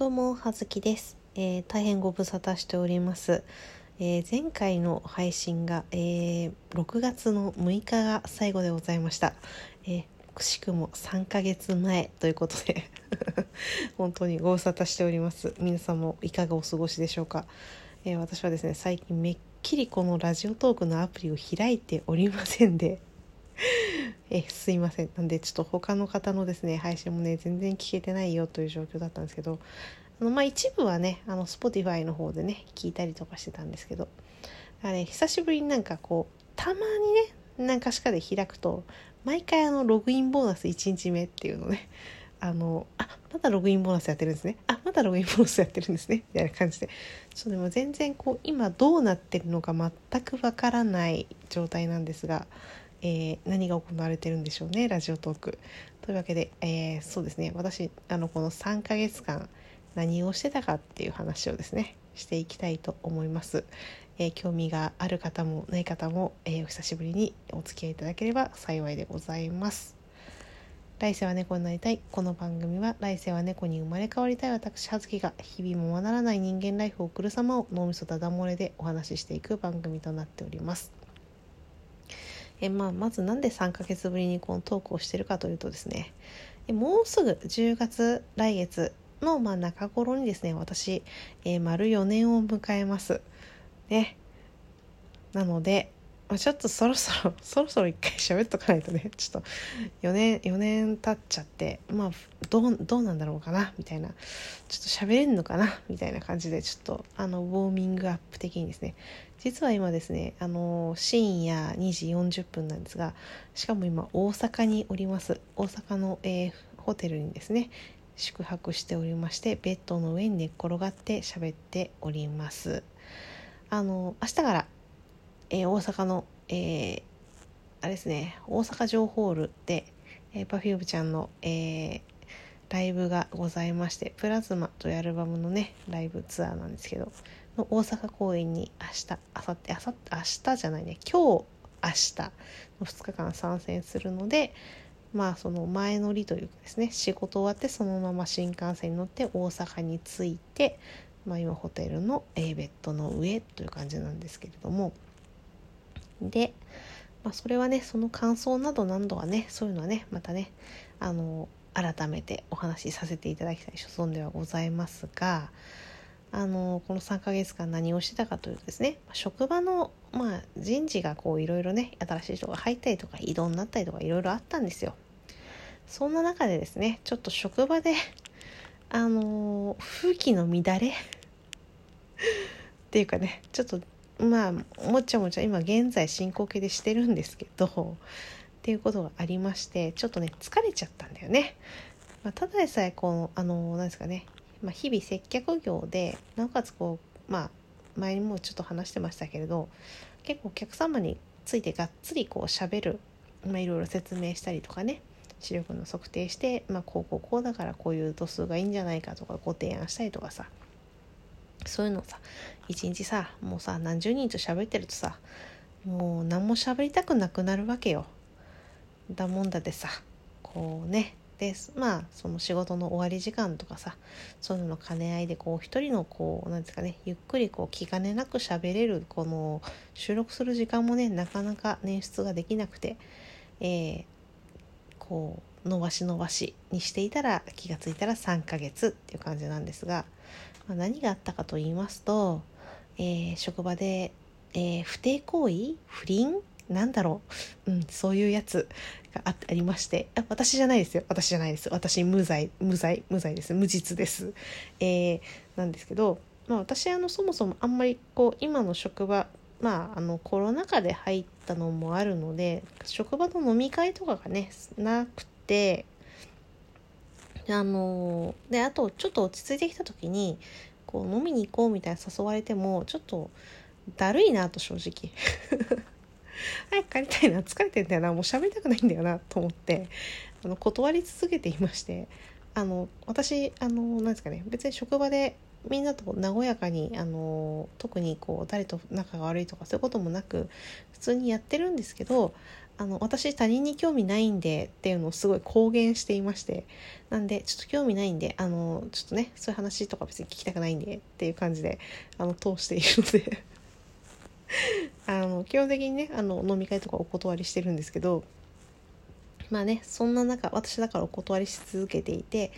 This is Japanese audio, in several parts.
どうも、はずきです。えー大変ご無沙汰しております。えー前回の配信が、えー6月の6日が最後でございました。えーくしくも3ヶ月前ということで 本当にご無沙汰しております。皆さんもいかがお過ごしでしょうか。えー私はですね、最近めっきりこのラジオトークのアプリを開いておりませんで、えすいません。なんでちょっと他の方のですね配信もね全然聞けてないよという状況だったんですけどあのまあ一部はねあの Spotify の方でね聞いたりとかしてたんですけどあれ久しぶりになんかこうたまにね何かしかで開くと毎回あのログインボーナス1日目っていうのねあのあまだログインボーナスやってるんですね。あまだログインボーナスやってるんですね。みたいな感じで。ちょっとでも全然こう今どうなってるのか全くわからない状態なんですがえー何が行われてるんでしょうねラジオトーク。というわけで、えーそうですね私あのこの3ヶ月間何をしてたかっていう話をですねしていきたいと思います。えー興味がある方もない方も、えお久しぶりにお付き合いいただければ幸いでございます。来世は猫になりたい。この番組は来世は猫に生まれ変わりたい私、葉月が日々もまならない人間ライフを送る様を脳みそだだ漏れでお話ししていく番組となっております。えまあ、まずなんで3ヶ月ぶりにこのトークをしてるかというとですねもうすぐ10月来月のまあ中頃にですね私、えー丸4年を迎えます。ね。なので、ちょっとそろそろ そろそろ一回喋っとかないとね ちょっと4年4年経っちゃってまあどうどうなんだろうかなみたいなちょっと喋れんのかなみたいな感じでちょっとあのウォーミングアップ的にですね実は今ですねあの深夜2時40分なんですがしかも今大阪におります。大阪の、えーホテルにですね宿泊しておりましてベッドの上に寝っ転がって喋っております。あの明日から、え大阪の、えあれですね大阪城ホールで、えー、Perfume ちゃんの、えーライブがございまして「プラズマ」というアルバムのねライブツアーなんですけどの大阪公演に明日明後日明後日明日じゃないね。今日明日の2日間参戦するのでまあその前乗りというかですね。仕事終わってそのまま新幹線に乗って大阪に着いて、まあ、今ホテルの、ベッドの上という感じなんですけれども。で、まあ、それはねその感想など何度はねそういうのはねまたねあの改めてお話しさせていただきたい所存ではございますがあのこの3ヶ月間何をしてたかというとですね職場の、まあ、人事がこういろいろね新しい人が入ったりとか異動になったりとかいろいろあったんですよ。そんな中でですねちょっと職場であの風紀の乱れ っていうかねちょっとまあもちゃもちゃ今現在進行形でしてるんですけどっていうことがありましてちょっとね疲れちゃったんだよね。まあ、ただでさえこのあのなんですかね、まあ、日々接客業でなおかつこうまあ前にもちょっと話してましたけれど結構お客様についてがっつりこう喋る、まあ、いろいろ説明したりとかね視力の測定して、まあ、こうこうこうだからこういう度数がいいんじゃないかとかご提案したりとかさそういうのさ一日さもうさ何十人と喋ってるとさもう何も喋りたくなくなるわけよ。だもんだでさこうねですまあその仕事の終わり時間とかさそういうのの兼ね合いでこう一人のこうなんですかねゆっくりこう気兼ねなく喋れるこの収録する時間もねなかなか捻出ができなくて、えーこう伸ばし伸ばしにしていたら気がついたら3ヶ月っていう感じなんですが、まあ、何があったかと言いますと、えー職場で、えー不貞行為？不倫？なんだろう、うん、そういうやつ。がありましてあ私じゃないですよ。私じゃないです。私無罪。無罪。無罪です。無実です、えーなんですけど、まあ、私あのそもそもあんまりこう今の職場まあ、あのコロナ禍で入ったのもあるので職場の飲み会とかがねなくてあのであとちょっと落ち着いてきた時にこう飲みに行こうみたいな誘われてもちょっとだるいなと正直。早く帰りたいな疲れてんだよなもう喋りたくないんだよなと思ってあの断り続けていましてあの私あのなんですかね別に職場でみんなと和やかにあの特にこう誰と仲が悪いとかそういうこともなく普通にやってるんですけどあの私他人に興味ないんでっていうのをすごい公言していましてなんでちょっと興味ないんであのちょっとねそういう話とか別に聞きたくないんでっていう感じであの通しているので。あの基本的にねあの飲み会とかお断りしてるんですけどまあねそんな中私だからお断りし続けていて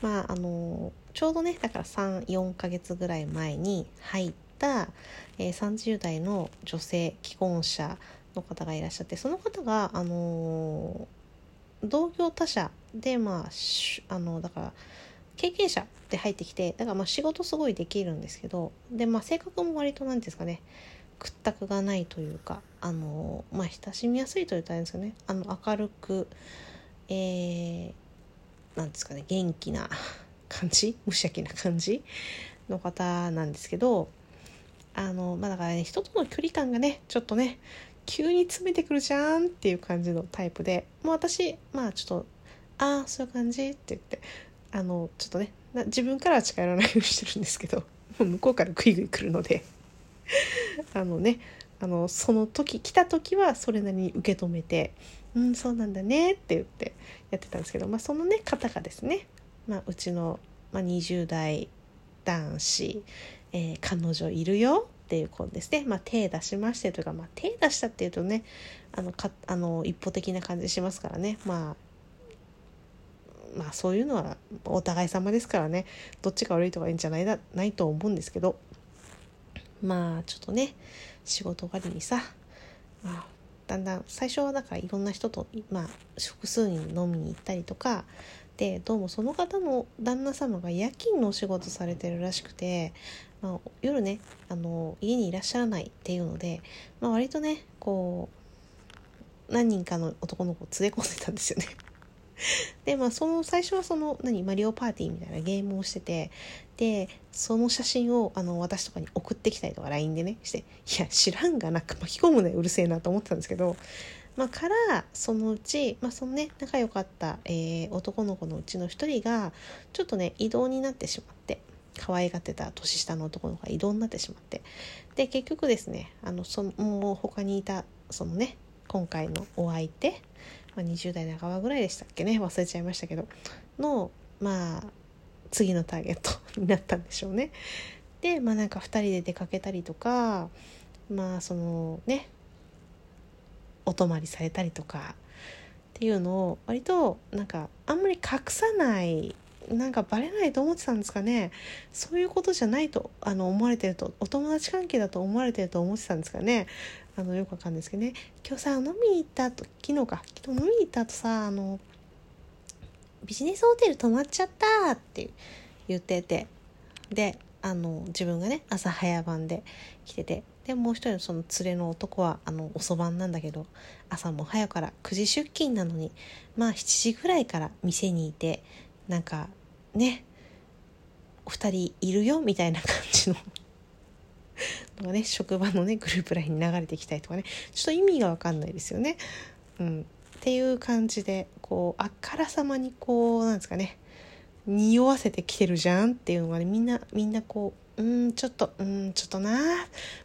まああのちょうどねだから34ヶ月ぐらい前に入った、えー、30代の女性既婚者の方がいらっしゃってその方があの同業他社でまああのだから経験者で入ってきてだからまあ仕事すごいできるんですけどでまあ性格も割と何ですかね屈託がないというかあのまあ親しみやすいと言ったらいいんですかね。あの明るくえー、なんですかね元気な 感じ無邪気な感じの方なんですけどあのまあだからね人との距離感がねちょっとね急に詰めてくるじゃんっていう感じのタイプでもう私まあちょっと「ああそういう感じ」って言ってあのちょっとね自分からは近寄らないようにしてるんですけど向こうからグイグイ来るので。あのねあのその時来た時はそれなりに受け止めて「うんそうなんだね」って言ってやってたんですけど、まあ、そのね方がですね、まあ、うちの、まあ、20代男子、えー、彼女いるよっていう子ですね、まあ、手出しましてというか、まあ、手出したっていうとねあのかあの一方的な感じしますからね。まあまあそういうのはお互い様ですからね。どっちが悪いとかいいんじゃないだないと思うんですけどまあちょっとね仕事終わりにさ、まあ、だんだん最初はだからいろんな人と、まあ、複数人飲みに行ったりとかでどうもその方の旦那様が夜勤のお仕事されてるらしくて、まあ、夜ねあの家にいらっしゃらないっていうので、まあ、割とねこう何人かの男の子を連れ込んでたんですよね。でまあその最初はその何マリオパーティーみたいなゲームをしててでその写真をあの私とかに送ってきたりとか LINE でねしていや知らんがなく巻き込むねうるせえなと思ってたんですけど、まあ、からそのうち、まあ、そのね仲良かった、えー、男の子のうちの一人がちょっとね異動になってしまって可愛がってた年下の男の子が異動になってしまってで結局ですねあのそのもう他にいたそのね今回のお相手まあ、20代半ばぐらいでしたっけね忘れちゃいましたけどのまあ次のターゲットになったんでしょうね。でまあなんか2人で出かけたりとかまあそのねお泊まりされたりとかっていうのを割となんかあんまり隠さないなんかバレないと思ってたんですかね。そういうことじゃないとあの思われてるとお友達関係だと思われてると思ってたんですかね。あのよくわかんないですけどね今日さ飲みに行った後昨日か。昨日飲みに行った後さあのビジネスホテル泊まっちゃったって言っててであの自分がね朝早番で来ててでもう一人のその連れの男はあの遅番なんだけど朝も早から9時出勤なのにまあ7時ぐらいから店にいてなんかねお二人いるよみたいな感じのとかね職場のねグループ LINE に流れてきたりとかねちょっと意味が分かんないですよね。うん、っていう感じでこうあからさまにこうなんですかね匂わせてきてるじゃんっていうのがねみんなみんなこううんちょっとうんちょっとな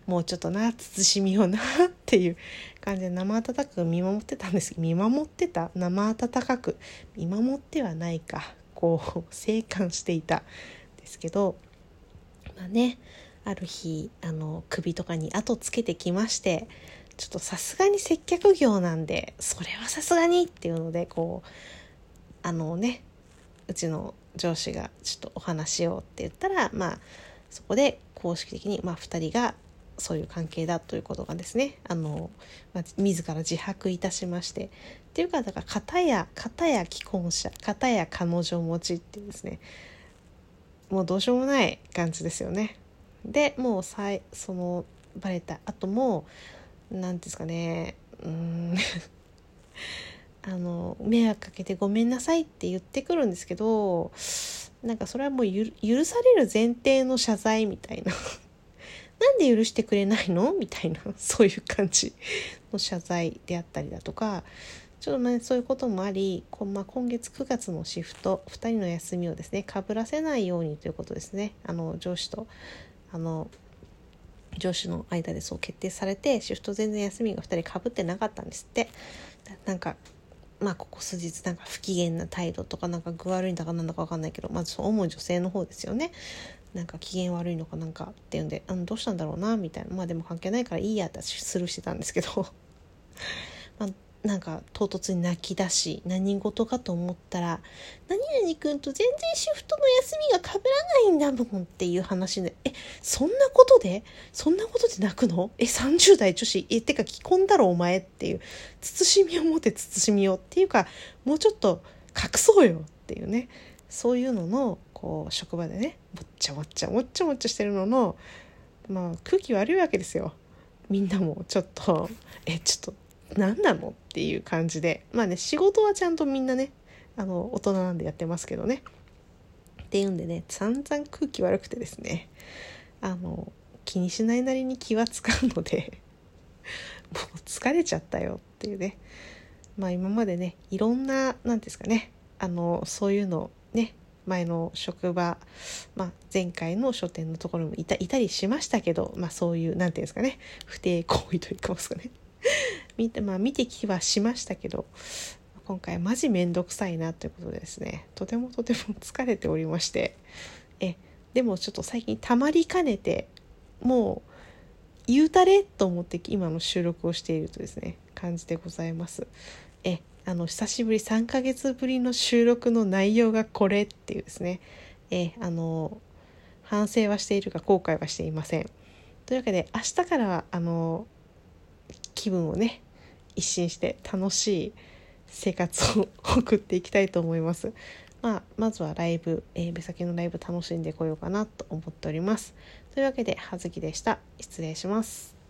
もうちょっとな慎みようなっていう感じで生温かく見守ってたんです。見守ってた生温かく見守ってはないかこう静観していたんですけどまあねある日あの首とかに後つけてきましてちょっとさすがに接客業なんでそれはさすがにっていうのでこうあのねうちの上司がちょっとお話しようって言ったらまあそこで公式的に、まあ、2人がそういう関係だということがですねあの、まあ、自ら自白いたしましてっていうかだから片や片や既婚者片や彼女持ちっていうですねもうどうしようもない感じですよね。でもうさいそのバレた後も何ですかね。うん。あの迷惑かけてごめんなさいって言ってくるんですけどなんかそれはもう許される前提の謝罪みたいな。なんで許してくれないの？みたいな。そういう感じの謝罪であったりだとか。ちょっとまあそういうこともあり、まあ、今月9月のシフト2人の休みをですねかぶらせないようにということですね。あの上司と。あの上司の間でそう決定されてシフト全然休みが2人かぶってなかったんですって。なんかまあここ数日なんか不機嫌な態度とかなんか具悪いんだかなんだか分かんないけどまず、あ、主に女性の方ですよね。なんか機嫌悪いのかなんかっていうんであのどうしたんだろうなみたいな。まあでも関係ないからいいやってスルーしてたんですけど。なんか唐突に泣き出し何事かと思ったら「何々君と全然シフトの休みがかぶらないんだもん」っていう話で「えそんなことで？そんなことで泣くの？え30代女子えってか既婚だろお前」っていう慎みを持て慎みをっていうかもうちょっと隠そうよっていうね。そういうののこう職場でねもっちゃもっちゃもっちゃもっちゃしてるののまあ空気悪いわけですよ。みんなもちょっとえちょっと何なのっていう感じでまあね仕事はちゃんとみんなねあの大人なんでやってますけどね。っていうんでね散々空気悪くてですねあの気にしないなりに気は使うので もう疲れちゃったよっていうね。まあ今までねいろんな何ですかねあのそういうのね前の職場、まあ、前回の書店のところにもいたいたりしましたけど、まあ、そういう何て言うんですかね不貞行為といいますかね。見て,、まあ、見てきはしましたけど今回マジめんどくさいなということでですね。とてもとても疲れておりまして。えでもちょっと最近たまりかねてもう言うたれと思って今の収録をしているとですね感じでございます。えあの久しぶり3ヶ月ぶりの収録の内容がこれっていうですね。えあの反省はしているが後悔はしていません。というわけで明日からはあの気分をね一新して楽しい生活を送っていきたいと思います。まあ、まずはライブ、えー、目先のライブ楽しんでこようかなと思っております。というわけで、はずきでした。失礼します。